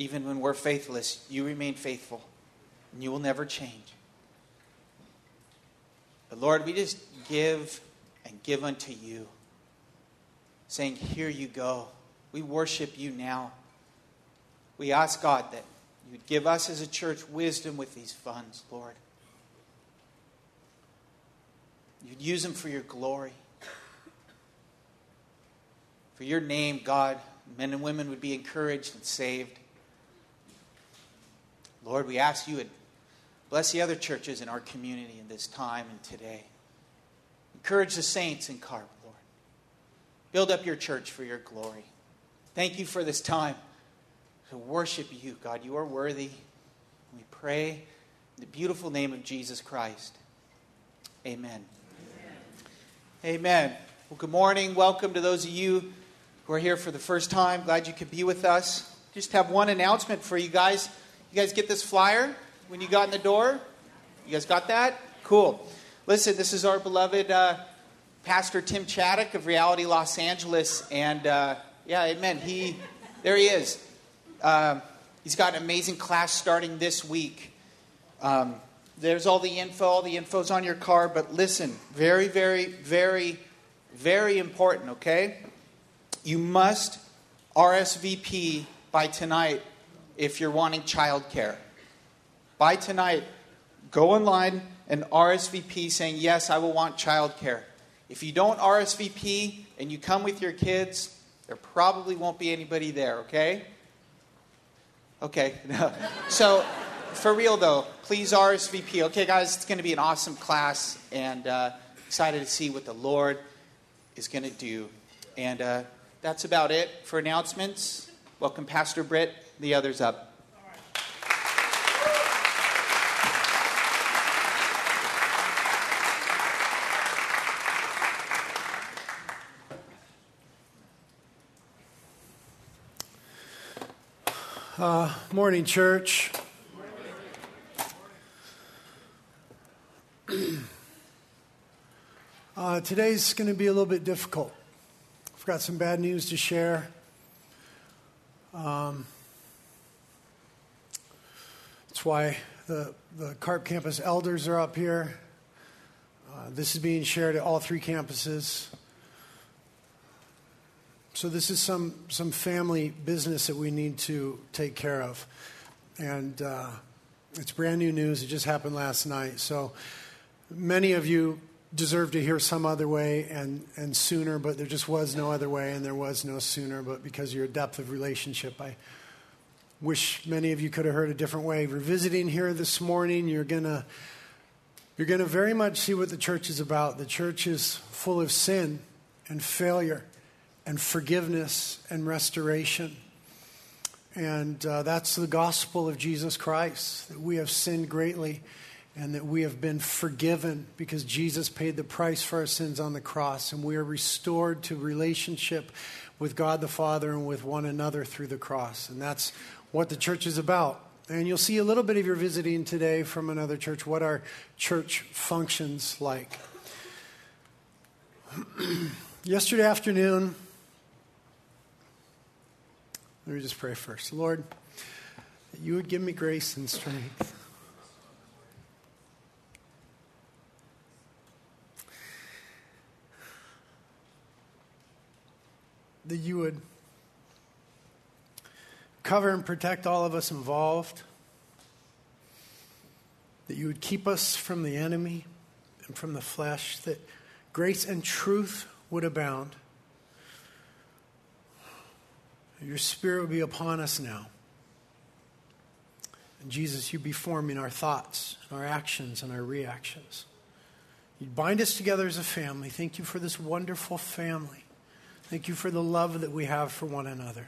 Even when we're faithless, you remain faithful, and you will never change. But Lord, we just give and give unto you, saying, Here you go. We worship you now. We ask God that you would give us as a church wisdom with these funds, Lord. You'd use them for your glory. For your name, God, men and women would be encouraged and saved. Lord, we ask you would bless the other churches in our community in this time and today. Encourage the saints in Carp, Lord. Build up your church for your glory. Thank you for this time to worship you, God. You are worthy. We pray in the beautiful name of Jesus Christ. Amen. Amen. Amen. Well, good morning. Welcome to those of you who are here for the first time. Glad you could be with us. Just have one announcement for you guys. You guys get this flyer when you got in the door? You guys got that? Cool. Listen, this is our beloved uh, Pastor Tim Chaddick of Reality Los Angeles. And uh, yeah, amen. He, there he is. Um, he's got an amazing class starting this week. Um, there's all the info, all the info's on your card, but listen, very, very, very, very important, okay? You must RSVP by tonight if you're wanting childcare. By tonight, go online and RSVP saying, Yes, I will want childcare. If you don't RSVP and you come with your kids, there probably won't be anybody there, okay? Okay. so, for real though, please RSVP. Okay, guys, it's going to be an awesome class, and uh, excited to see what the Lord is going to do. And uh, that's about it for announcements. Welcome, Pastor Britt. The others up. Uh, morning, church. uh, today's going to be a little bit difficult. I've got some bad news to share. Um, that's why the, the CARP campus elders are up here. Uh, this is being shared at all three campuses. So this is some some family business that we need to take care of, and uh, it's brand new news. It just happened last night. So many of you deserve to hear some other way and and sooner, but there just was no other way, and there was no sooner. But because of your depth of relationship, I wish many of you could have heard a different way. If you're visiting here this morning, you're gonna you're gonna very much see what the church is about. The church is full of sin and failure and forgiveness and restoration. And uh, that's the gospel of Jesus Christ that we have sinned greatly and that we have been forgiven because Jesus paid the price for our sins on the cross. And we are restored to relationship with God the Father and with one another through the cross. And that's what the church is about. And you'll see a little bit of your visiting today from another church, what our church functions like. Yesterday afternoon, let me just pray first. Lord, that you would give me grace and strength. That you would cover and protect all of us involved. That you would keep us from the enemy and from the flesh. That grace and truth would abound. Your Spirit would be upon us now. And Jesus, you'd be forming our thoughts, our actions, and our reactions. You'd bind us together as a family. Thank you for this wonderful family. Thank you for the love that we have for one another.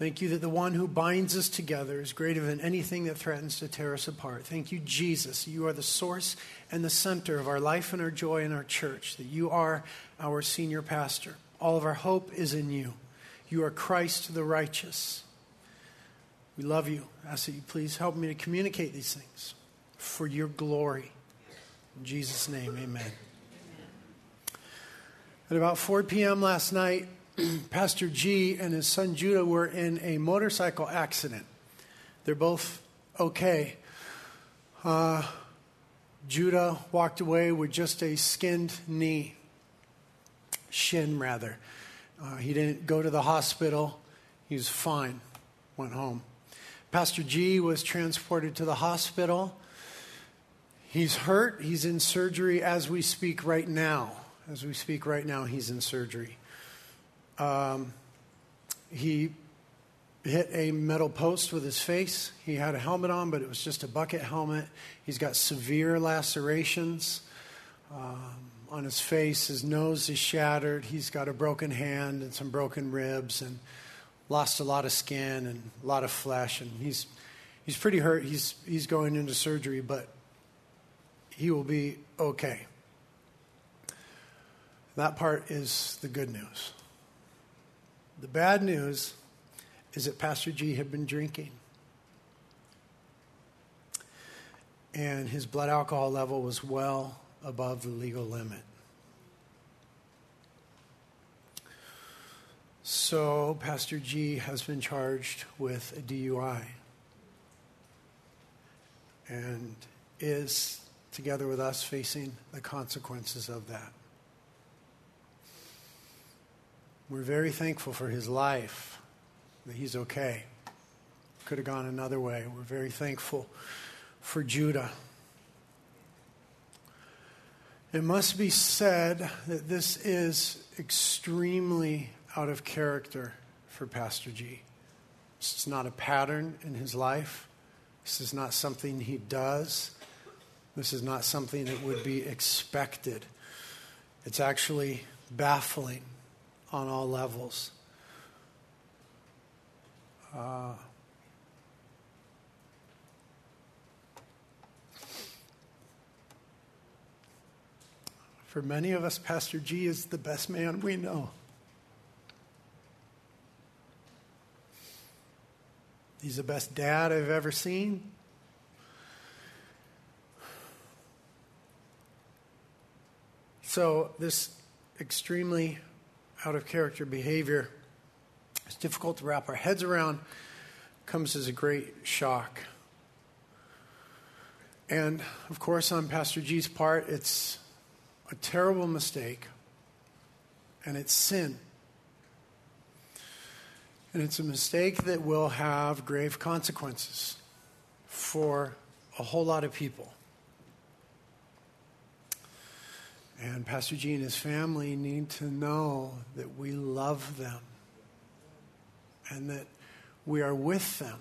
Thank you that the one who binds us together is greater than anything that threatens to tear us apart. Thank you, Jesus. You are the source and the center of our life and our joy in our church, that you are our senior pastor. All of our hope is in you. You are Christ the righteous. We love you. I ask that you please help me to communicate these things for your glory. In Jesus' name, amen. At about 4 p.m. last night, Pastor G and his son Judah were in a motorcycle accident. they're both okay. Uh, Judah walked away with just a skinned knee, shin rather. Uh, he didn't go to the hospital. He was fine, went home. Pastor G was transported to the hospital. He's hurt. He's in surgery as we speak right now. As we speak right now, he's in surgery. Um, he hit a metal post with his face. He had a helmet on, but it was just a bucket helmet. He's got severe lacerations um, on his face. His nose is shattered. He's got a broken hand and some broken ribs and lost a lot of skin and a lot of flesh. And he's, he's pretty hurt. He's, he's going into surgery, but he will be okay. That part is the good news. The bad news is that Pastor G had been drinking. And his blood alcohol level was well above the legal limit. So, Pastor G has been charged with a DUI and is, together with us, facing the consequences of that. We're very thankful for his life that he's okay. Could have gone another way. We're very thankful for Judah. It must be said that this is extremely out of character for Pastor G. This is not a pattern in his life. This is not something he does. This is not something that would be expected. It's actually baffling on all levels. Uh, for many of us, Pastor G is the best man we know. He's the best dad I've ever seen. So, this extremely out of character behavior it's difficult to wrap our heads around, comes as a great shock. And of course, on Pastor G's part, it's a terrible mistake, and it's sin. And it's a mistake that will have grave consequences for a whole lot of people. And Pastor G and his family need to know that we love them and that we are with them.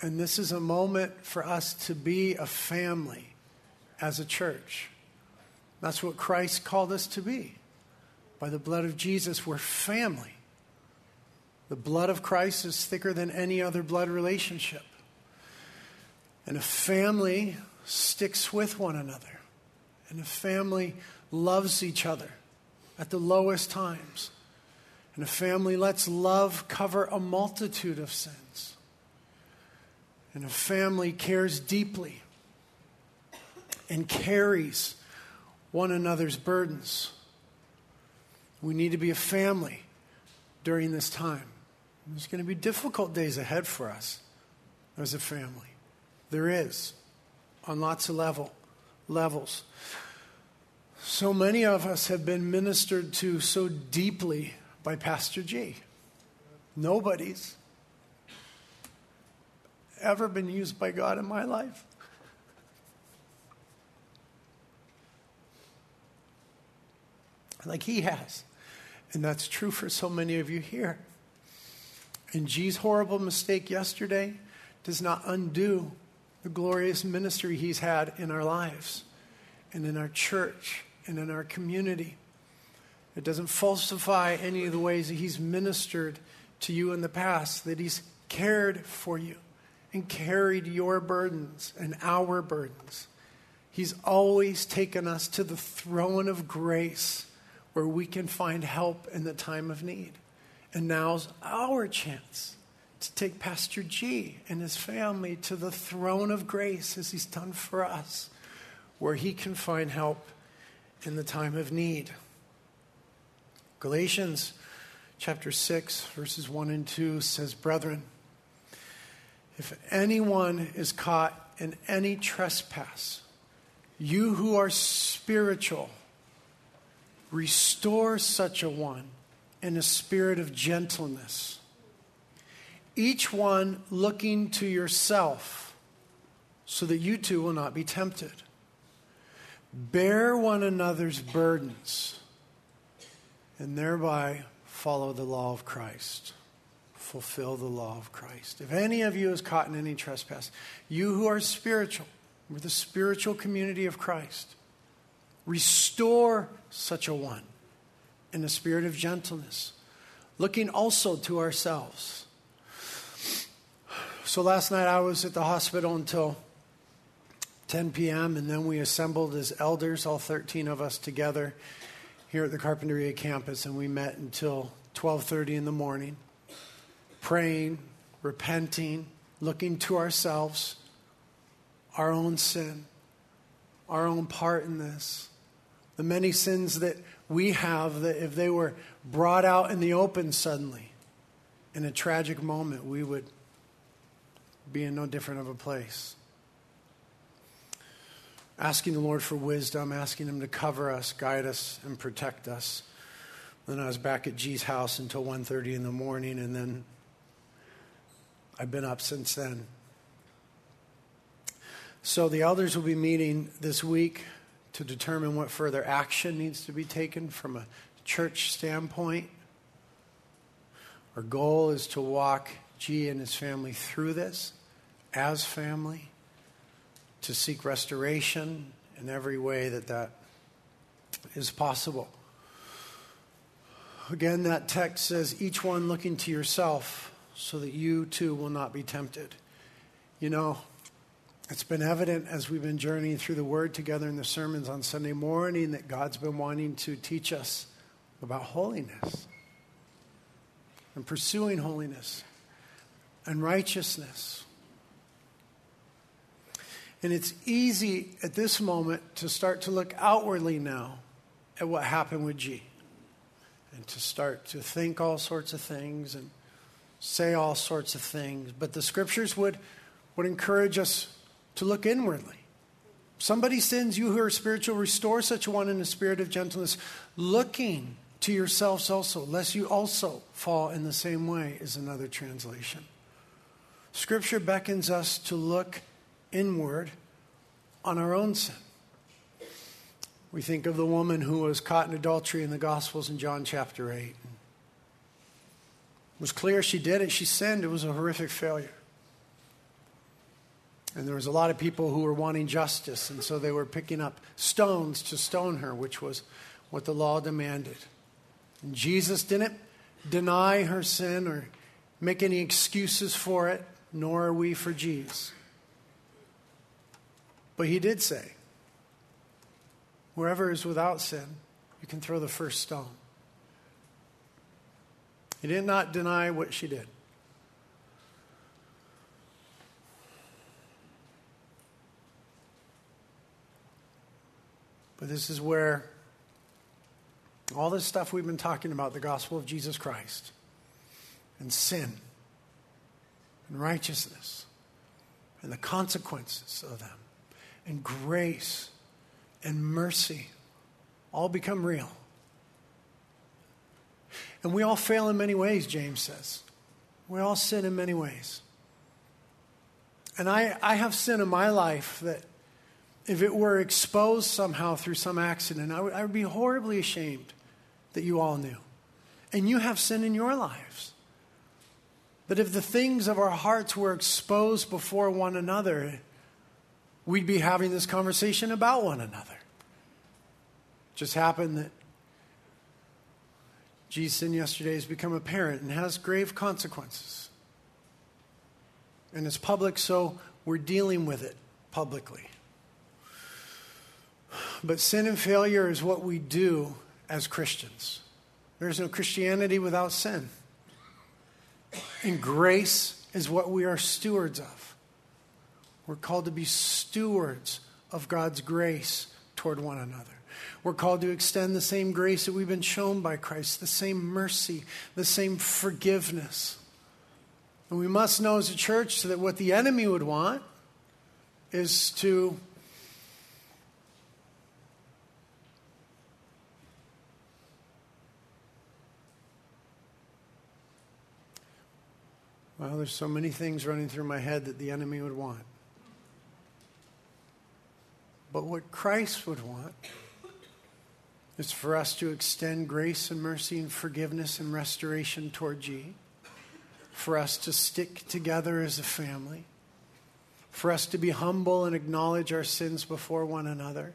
And this is a moment for us to be a family as a church. That's what Christ called us to be. By the blood of Jesus, we're family. The blood of Christ is thicker than any other blood relationship. And a family sticks with one another. And a family loves each other at the lowest times. And a family lets love cover a multitude of sins. And a family cares deeply and carries one another's burdens. We need to be a family during this time. There's going to be difficult days ahead for us as a family. There is, on lots of level, levels. So many of us have been ministered to so deeply by Pastor G. Nobody's ever been used by God in my life. Like he has. And that's true for so many of you here. And G's horrible mistake yesterday does not undo the glorious ministry he's had in our lives and in our church and in our community. It doesn't falsify any of the ways that He's ministered to you in the past, that He's cared for you and carried your burdens and our burdens. He's always taken us to the throne of grace where we can find help in the time of need. And now's our chance to take Pastor G and his family to the throne of grace as he's done for us, where he can find help in the time of need. Galatians chapter 6, verses 1 and 2 says, Brethren, If anyone is caught in any trespass, you who are spiritual, restore such a one in a spirit of gentleness. Each one looking to yourself so that you too will not be tempted. Bear one another's burdens and thereby follow the law of Christ. Fulfill the law of Christ. If any of you is caught in any trespass, you who are spiritual, we're the spiritual community of Christ, restore such a one in a spirit of gentleness, looking also to ourselves. So last night I was at the hospital until 10 p.m., and then we assembled as elders, all 13 of us together here at the Carpinteria campus, and we met until 12:30 in the morning, praying, repenting, looking to ourselves, our own sin, our own part in this, the many sins that we have that if they were brought out in the open suddenly, in a tragic moment, we would be in no different of a place asking the Lord for wisdom, asking Him to cover us, guide us, and protect us. Then I was back at G's house until 1.30 in the morning, and then I've been up since then. So the elders will be meeting this week to determine what further action needs to be taken from a church standpoint. Our goal is to walk G and his family through this as family to seek restoration in every way that that is possible. Again, that text says, each one looking to yourself so that you too will not be tempted. You know, it's been evident as we've been journeying through the Word together in the sermons on Sunday morning that God's been wanting to teach us about holiness and pursuing holiness and righteousness and it's easy at this moment to start to look outwardly now at what happened with G and to start to think all sorts of things and say all sorts of things. But the scriptures would, would encourage us to look inwardly. Somebody sins, you who are spiritual, restore such one in a spirit of gentleness, looking to yourselves also, lest you also fall in the same way, is another translation. Scripture beckons us to look inward on our own sin. We think of the woman who was caught in adultery in the Gospels in John chapter 8. It was clear she did it. She sinned. It was a horrific failure. And there was a lot of people who were wanting justice, and so they were picking up stones to stone her, which was what the law demanded. And Jesus didn't deny her sin or make any excuses for it, nor are we for Jesus. But he did say, Wherever is without sin, you can throw the first stone. He did not deny what she did. But this is where all this stuff we've been talking about the gospel of Jesus Christ and sin and righteousness and the consequences of them and grace and mercy all become real. And we all fail in many ways, James says. We all sin in many ways. And I, I have sin in my life that if it were exposed somehow through some accident, I would, I would be horribly ashamed that you all knew. And you have sin in your lives. But if the things of our hearts were exposed before one another, we'd be having this conversation about one another. Just happened that sin yesterday has become apparent and has grave consequences. And it's public, so we're dealing with it publicly. But sin and failure is what we do as Christians. There's no Christianity without sin. And grace is what we are stewards of. We're called to be stewards of God's grace toward one another. We're called to extend the same grace that we've been shown by Christ, the same mercy, the same forgiveness. And we must know as a church that what the enemy would want is to Well, there's so many things running through my head that the enemy would want. But what Christ would want is for us to extend grace and mercy and forgiveness and restoration toward you, for us to stick together as a family, for us to be humble and acknowledge our sins before one another,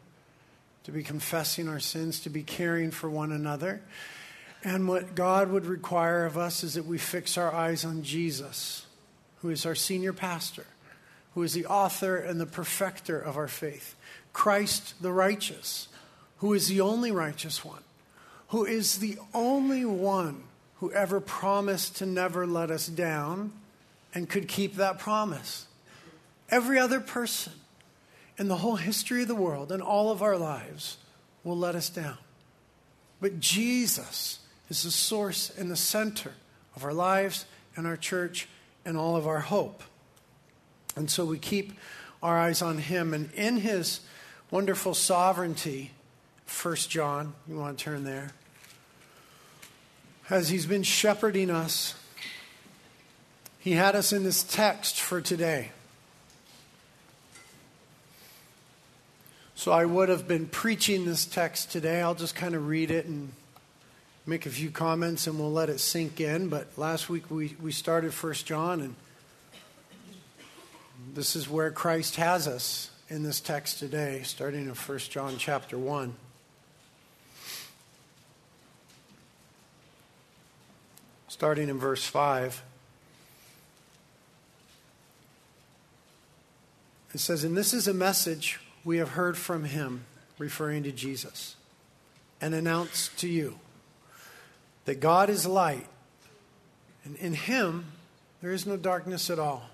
to be confessing our sins, to be caring for one another. And what God would require of us is that we fix our eyes on Jesus, who is our senior pastor, who is the author and the perfecter of our faith, Christ the righteous who is the only righteous one, who is the only one who ever promised to never let us down and could keep that promise. Every other person in the whole history of the world and all of our lives will let us down. But Jesus is the source and the center of our lives and our church and all of our hope. And so we keep our eyes on Him. And in His wonderful sovereignty, First John, you want to turn there. As he's been shepherding us, he had us in this text for today. So I would have been preaching this text today. I'll just kind of read it and make a few comments and we'll let it sink in. But last week we, we started First John, and this is where Christ has us in this text today, starting in First John chapter 1. starting in verse 5. It says, And this is a message we have heard from him, referring to Jesus, and announced to you that God is light, and in him there is no darkness at all.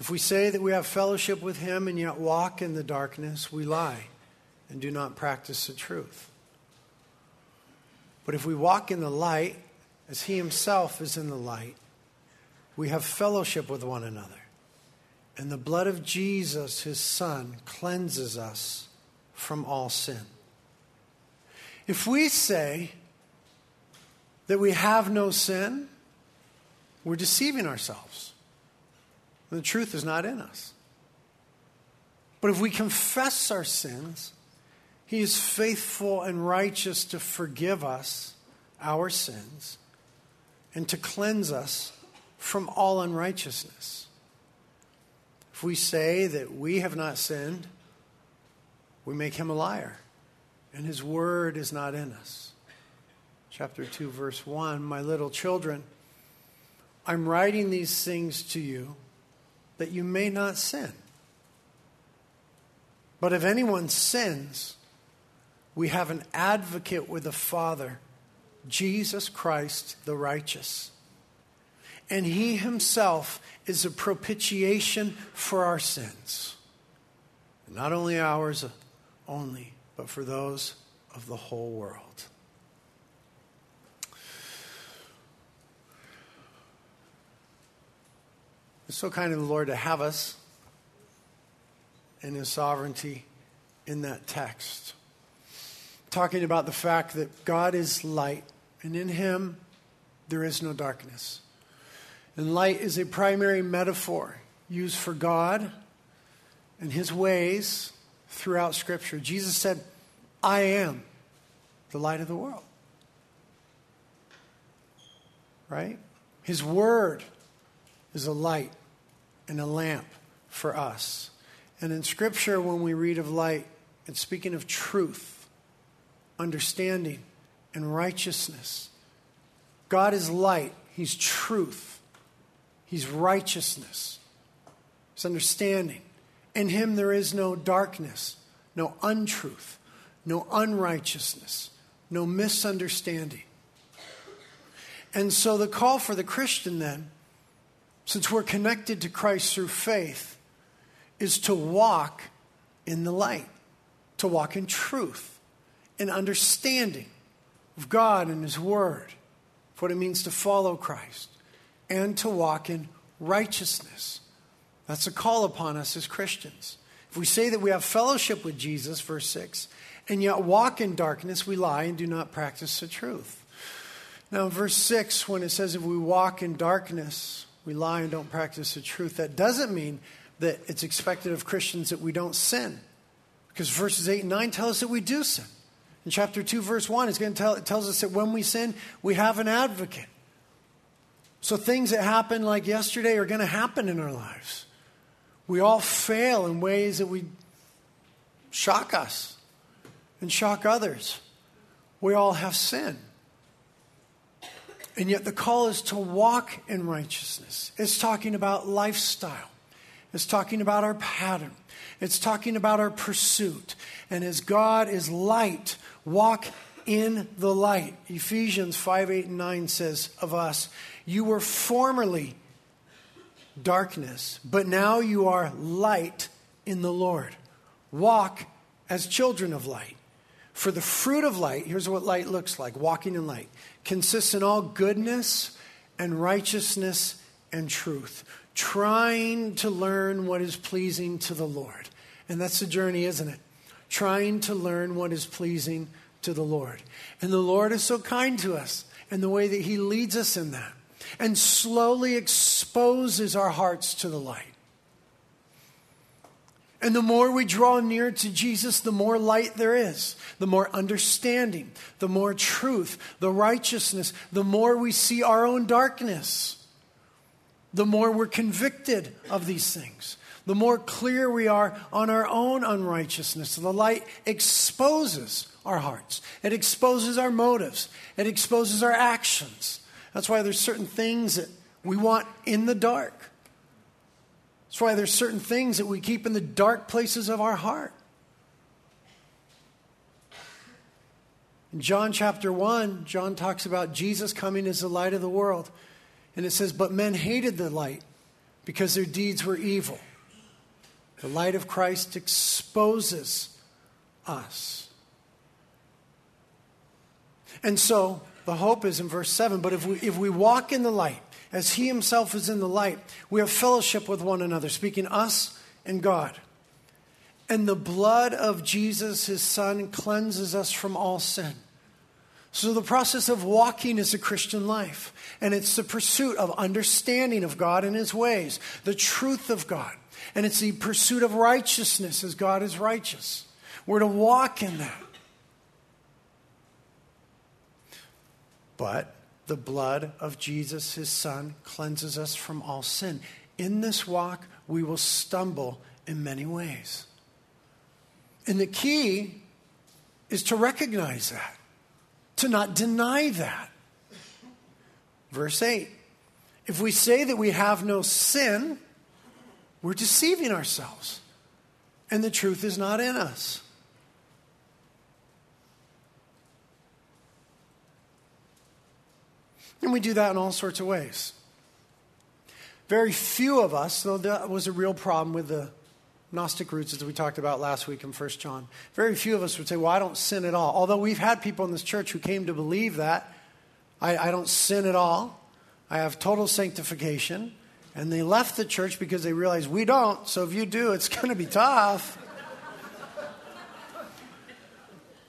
If we say that we have fellowship with him and yet walk in the darkness, we lie and do not practice the truth. But if we walk in the light, as he himself is in the light, we have fellowship with one another. And the blood of Jesus, his son, cleanses us from all sin. If we say that we have no sin, we're deceiving ourselves. The truth is not in us. But if we confess our sins, he is faithful and righteous to forgive us our sins and to cleanse us from all unrighteousness. If we say that we have not sinned, we make him a liar, and his word is not in us. Chapter 2, verse 1 My little children, I'm writing these things to you that you may not sin. But if anyone sins, we have an advocate with the Father Jesus Christ the righteous. And he himself is a propitiation for our sins. Not only ours only, but for those of the whole world. It's so kind of the Lord to have us in his sovereignty in that text. Talking about the fact that God is light and in him there is no darkness. And light is a primary metaphor used for God and his ways throughout Scripture. Jesus said, I am the light of the world. Right? His word is a light and a lamp for us. And in Scripture, when we read of light, it's speaking of truth, understanding, and righteousness. God is light, He's truth, He's righteousness, He's understanding. In Him there is no darkness, no untruth, no unrighteousness, no misunderstanding. And so the call for the Christian then, since we're connected to Christ through faith, is to walk in the light, to walk in truth, in understanding of God and His Word, for what it means to follow Christ and to walk in righteousness. That's a call upon us as Christians. If we say that we have fellowship with Jesus, verse 6, and yet walk in darkness, we lie and do not practice the truth. Now, verse 6, when it says if we walk in darkness, we lie and don't practice the truth, that doesn't mean that it's expected of Christians that we don't sin. Because verses 8 and 9 tell us that we do sin. In chapter 2, verse 1, it's going to tell, it tells us that when we sin, we have an advocate. So things that happened like yesterday are going to happen in our lives. We all fail in ways that we shock us and shock others. We all have sin. And yet the call is to walk in righteousness. It's talking about lifestyle. It's talking about our pattern. It's talking about our pursuit. And as God is light, walk in the light. Ephesians 5 8 and 9 says of us, You were formerly darkness, but now you are light in the Lord. Walk as children of light. For the fruit of light, here's what light looks like walking in light, consists in all goodness and righteousness and truth, trying to learn what is pleasing to the Lord. And that's the journey, isn't it? Trying to learn what is pleasing to the Lord. And the Lord is so kind to us and the way that He leads us in that and slowly exposes our hearts to the light. And the more we draw near to Jesus, the more light there is, the more understanding, the more truth, the righteousness, the more we see our own darkness, the more we're convicted of these things, the more clear we are on our own unrighteousness. The light exposes our hearts, it exposes our motives, it exposes our actions. That's why there's certain things that we want in the dark. That's why there's certain things that we keep in the dark places of our heart. In John chapter 1, John talks about Jesus coming as the light of the world. And it says, But men hated the light because their deeds were evil. The light of Christ exposes us. And so, the hope is in verse 7 but if we, if we walk in the light, as he himself is in the light, we have fellowship with one another, speaking us and God. And the blood of Jesus, his son, cleanses us from all sin. So, the process of walking is a Christian life, and it's the pursuit of understanding of God and his ways, the truth of God, and it's the pursuit of righteousness as God is righteous. We're to walk in that. But the blood of Jesus, his son, cleanses us from all sin. In this walk, we will stumble in many ways. And the key is to recognize that, to not deny that. Verse 8 If we say that we have no sin, we're deceiving ourselves, and the truth is not in us. And we do that in all sorts of ways. Very few of us, though that was a real problem with the Gnostic roots, as we talked about last week in 1 John, very few of us would say, Well, I don't sin at all. Although we've had people in this church who came to believe that. I, I don't sin at all. I have total sanctification. And they left the church because they realized we don't. So if you do, it's going to be tough.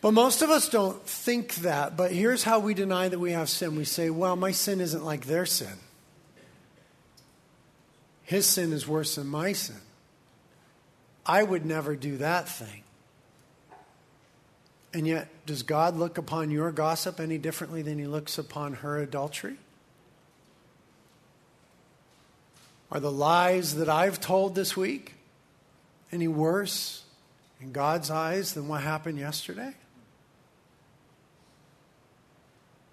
But most of us don't think that. But here's how we deny that we have sin we say, well, my sin isn't like their sin. His sin is worse than my sin. I would never do that thing. And yet, does God look upon your gossip any differently than he looks upon her adultery? Are the lies that I've told this week any worse in God's eyes than what happened yesterday?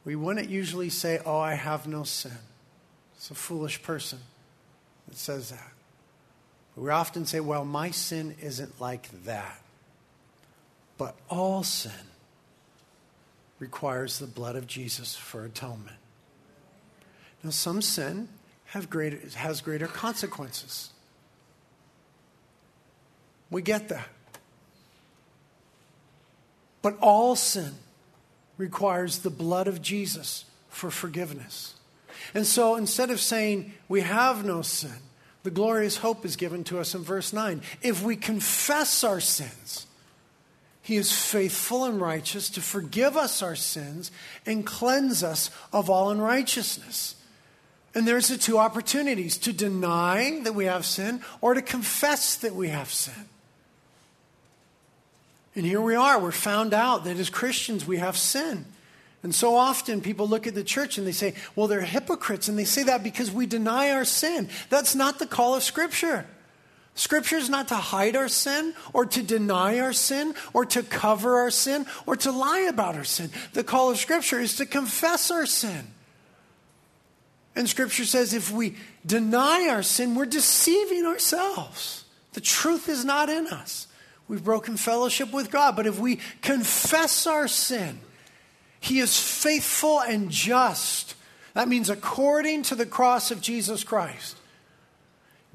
We wouldn't usually say, Oh, I have no sin. It's a foolish person that says that. But we often say, Well, my sin isn't like that. But all sin requires the blood of Jesus for atonement. Now, some sin have greater, has greater consequences. We get that. But all sin requires the blood of Jesus for forgiveness. And so instead of saying we have no sin, the glorious hope is given to us in verse 9. If we confess our sins, he is faithful and righteous to forgive us our sins and cleanse us of all unrighteousness. And there's the two opportunities to deny that we have sin or to confess that we have sin. And here we are. We're found out that as Christians we have sin. And so often people look at the church and they say, well, they're hypocrites. And they say that because we deny our sin. That's not the call of Scripture. Scripture is not to hide our sin or to deny our sin or to cover our sin or to lie about our sin. The call of Scripture is to confess our sin. And Scripture says if we deny our sin, we're deceiving ourselves. The truth is not in us. We've broken fellowship with God. But if we confess our sin, He is faithful and just. That means according to the cross of Jesus Christ.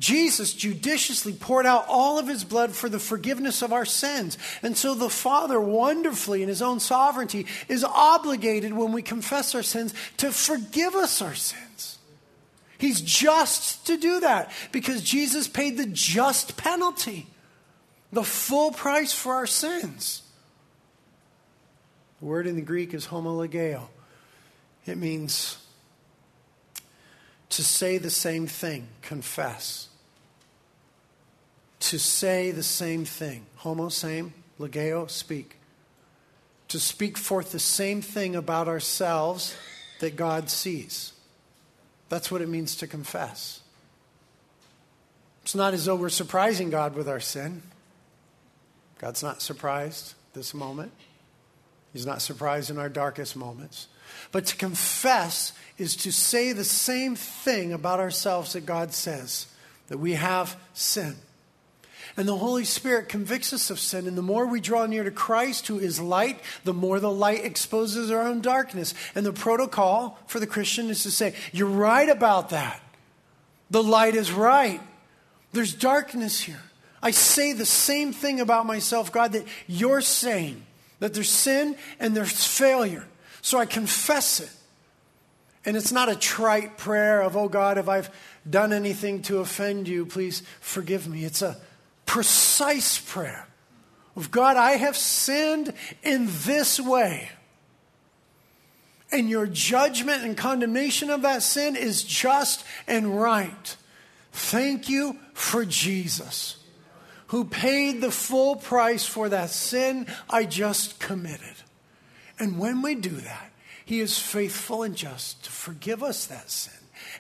Jesus judiciously poured out all of his blood for the forgiveness of our sins. And so the Father, wonderfully in his own sovereignty, is obligated when we confess our sins to forgive us our sins. He's just to do that because Jesus paid the just penalty, the full price for our sins. The word in the Greek is homologeo. It means to say the same thing, confess. To say the same thing. Homo, same. Legeo, speak. To speak forth the same thing about ourselves that God sees. That's what it means to confess. It's not as though we're surprising God with our sin. God's not surprised this moment. He's not surprised in our darkest moments. But to confess is to say the same thing about ourselves that God says that we have sin. And the Holy Spirit convicts us of sin. And the more we draw near to Christ, who is light, the more the light exposes our own darkness. And the protocol for the Christian is to say, You're right about that. The light is right. There's darkness here. I say the same thing about myself, God, that you're saying that there's sin and there's failure. So I confess it. And it's not a trite prayer of, oh God, if I've done anything to offend you, please forgive me. It's a precise prayer of God, I have sinned in this way. And your judgment and condemnation of that sin is just and right. Thank you for Jesus, who paid the full price for that sin I just committed. And when we do that, He is faithful and just to forgive us that sin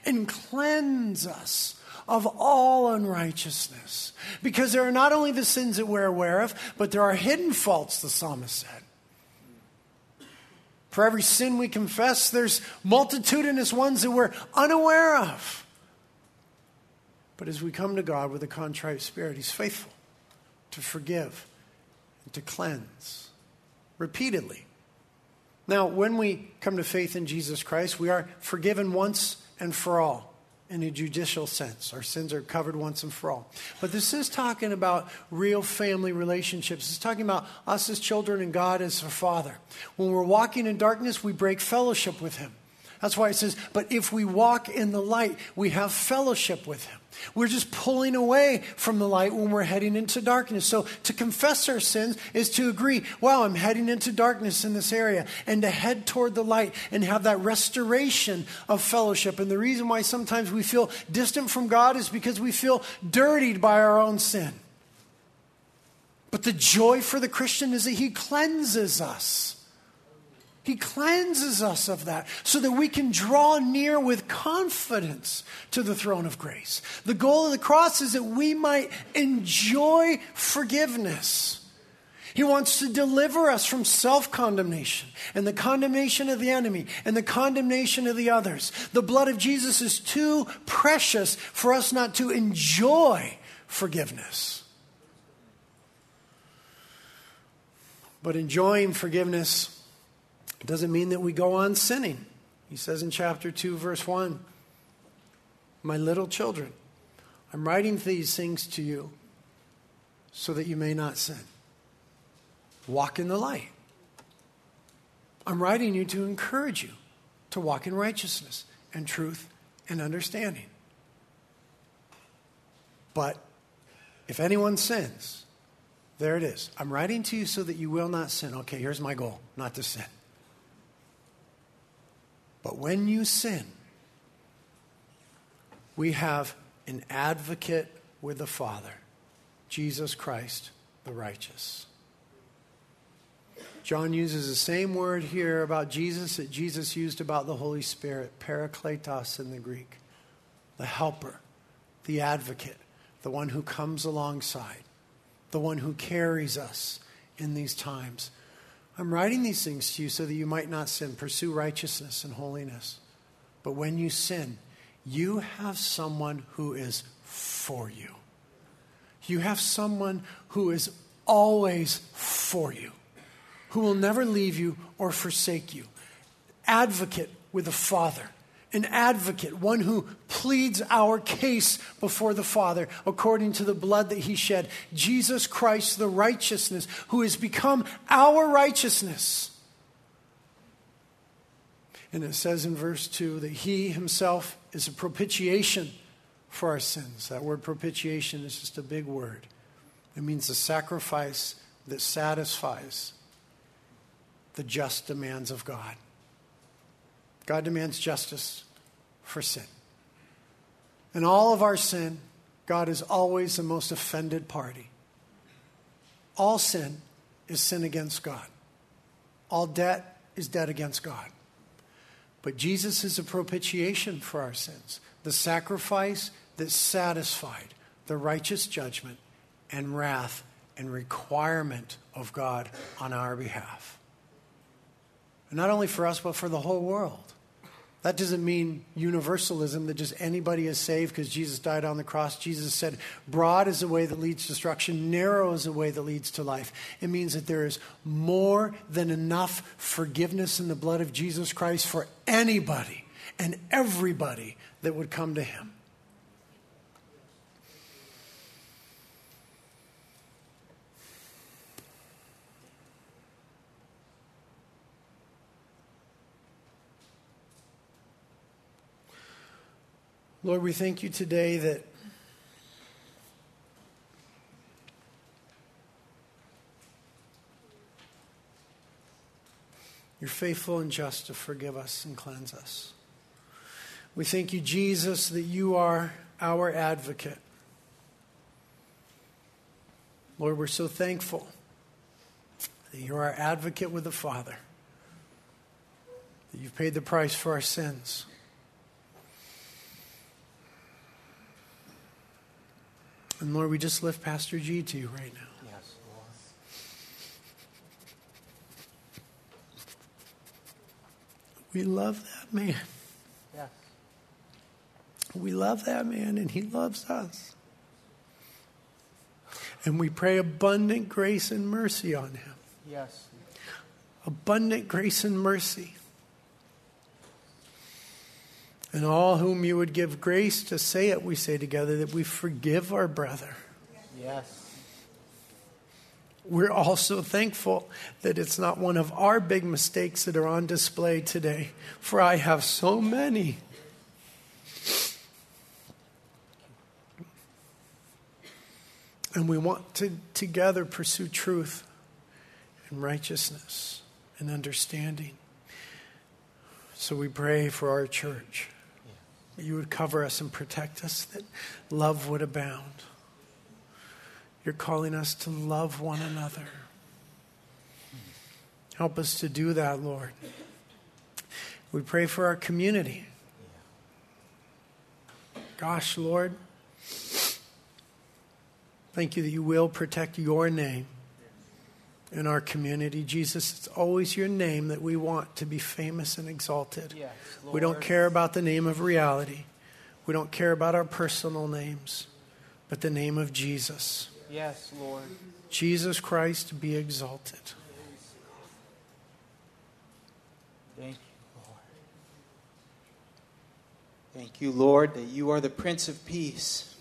and cleanse us of all unrighteousness. Because there are not only the sins that we're aware of, but there are hidden faults, the psalmist said. For every sin we confess, there's multitudinous ones that we're unaware of. But as we come to God with a contrite spirit, He's faithful to forgive and to cleanse repeatedly. Now, when we come to faith in Jesus Christ, we are forgiven once and for all in a judicial sense. Our sins are covered once and for all. But this is talking about real family relationships. It's talking about us as children and God as a father. When we're walking in darkness, we break fellowship with Him. That's why it says, but if we walk in the light, we have fellowship with Him. We're just pulling away from the light when we're heading into darkness. So to confess our sins is to agree, wow, I'm heading into darkness in this area, and to head toward the light and have that restoration of fellowship. And the reason why sometimes we feel distant from God is because we feel dirtied by our own sin. But the joy for the Christian is that He cleanses us. He cleanses us of that so that we can draw near with confidence to the throne of grace. The goal of the cross is that we might enjoy forgiveness. He wants to deliver us from self condemnation and the condemnation of the enemy and the condemnation of the others. The blood of Jesus is too precious for us not to enjoy forgiveness. But enjoying forgiveness it doesn't mean that we go on sinning. He says in chapter 2, verse 1 My little children, I'm writing these things to you so that you may not sin. Walk in the light. I'm writing you to encourage you to walk in righteousness and truth and understanding. But if anyone sins, there it is. I'm writing to you so that you will not sin. Okay, here's my goal not to sin. But when you sin, we have an advocate with the Father, Jesus Christ, the righteous. John uses the same word here about Jesus that Jesus used about the Holy Spirit, parakletos in the Greek, the helper, the advocate, the one who comes alongside, the one who carries us in these times. I'm writing these things to you so that you might not sin. Pursue righteousness and holiness. But when you sin, you have someone who is for you. You have someone who is always for you who will never leave you or forsake you. Advocate with the Father. An advocate, one who pleads our case before the Father according to the blood that he shed. Jesus Christ, the righteousness, who has become our righteousness. And it says in verse 2 that he himself is a propitiation for our sins. That word propitiation is just a big word. It means a sacrifice that satisfies the just demands of God. God demands justice for sin. In all of our sin, God is always the most offended party. All sin is sin against God. All debt is debt against God. But Jesus is a propitiation for our sins, the sacrifice that satisfied the righteous judgment and wrath and requirement of God on our behalf. Not only for us, but for the whole world. That doesn't mean universalism, that just anybody is saved because Jesus died on the cross. Jesus said, Broad is the way that leads to destruction, narrow is the way that leads to life. It means that there is more than enough forgiveness in the blood of Jesus Christ for anybody and everybody that would come to him. Lord, we thank you today that you're faithful and just to forgive us and cleanse us. We thank you, Jesus, that you are our advocate. Lord, we're so thankful that you're our advocate with the Father, that you've paid the price for our sins. And Lord, we just lift Pastor G to you right now. Yes, Lord. We love that man. Yes. We love that man, and he loves us. And we pray abundant grace and mercy on him. Yes. Abundant grace and mercy. And all whom you would give grace to say it, we say together, that we forgive our brother. Yes. We're also thankful that it's not one of our big mistakes that are on display today, for I have so many. And we want to together pursue truth and righteousness and understanding. So we pray for our church that you would cover us and protect us, that love would abound. You're calling us to love one another. Help us to do that, Lord. We pray for our community. Gosh, Lord, thank you that you will protect your name in our community. Jesus, it's always your name that we want to be famous and exalted. Yes, we don't care about the name of reality, we don't care about our personal names, but the name of Jesus. Yes, Lord. Jesus Christ be exalted. Thank you, Lord. Thank you, Lord, that you are the Prince of Peace.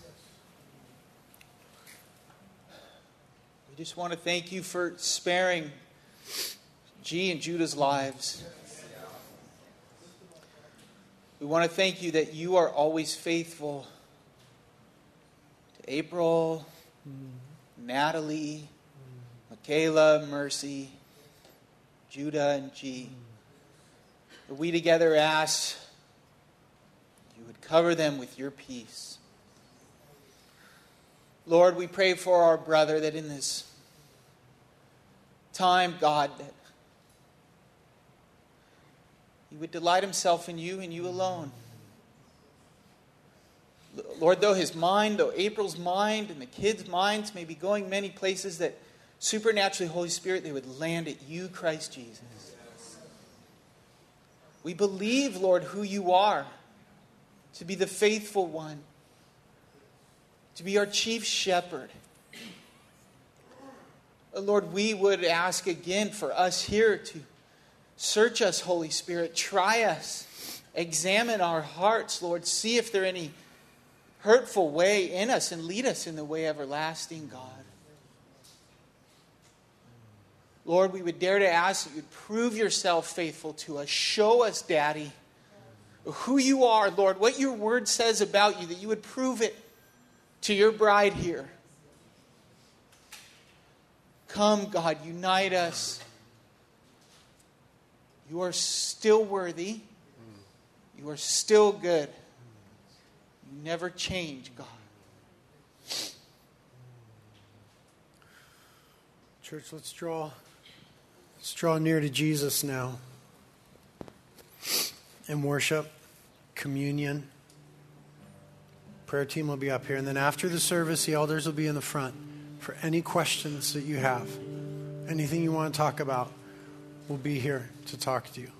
Just want to thank you for sparing G and Judah's lives. We want to thank you that you are always faithful to April, Natalie, Michaela, Mercy, Judah, and G. That we together ask you would cover them with your peace. Lord, we pray for our brother that in this time, God, that he would delight himself in you and you alone. Lord, though his mind, though April's mind and the kids' minds may be going many places, that supernaturally, Holy Spirit, they would land at you, Christ Jesus. We believe, Lord, who you are to be the faithful one, to be our chief shepherd. Lord, we would ask again for us here to search us, Holy Spirit. Try us. Examine our hearts, Lord. See if there are any hurtful way in us and lead us in the way everlasting, God. Lord, we would dare to ask that you'd prove yourself faithful to us. Show us, Daddy, who you are, Lord, what your word says about you, that you would prove it to your bride here. Come, God, unite us. You are still worthy. You are still good. You never change, God. Church, let's draw let's draw near to Jesus now. And worship, communion. Prayer team will be up here. And then after the service, the elders will be in the front for any questions that you have. Anything you want to talk about, we'll be here to talk to you.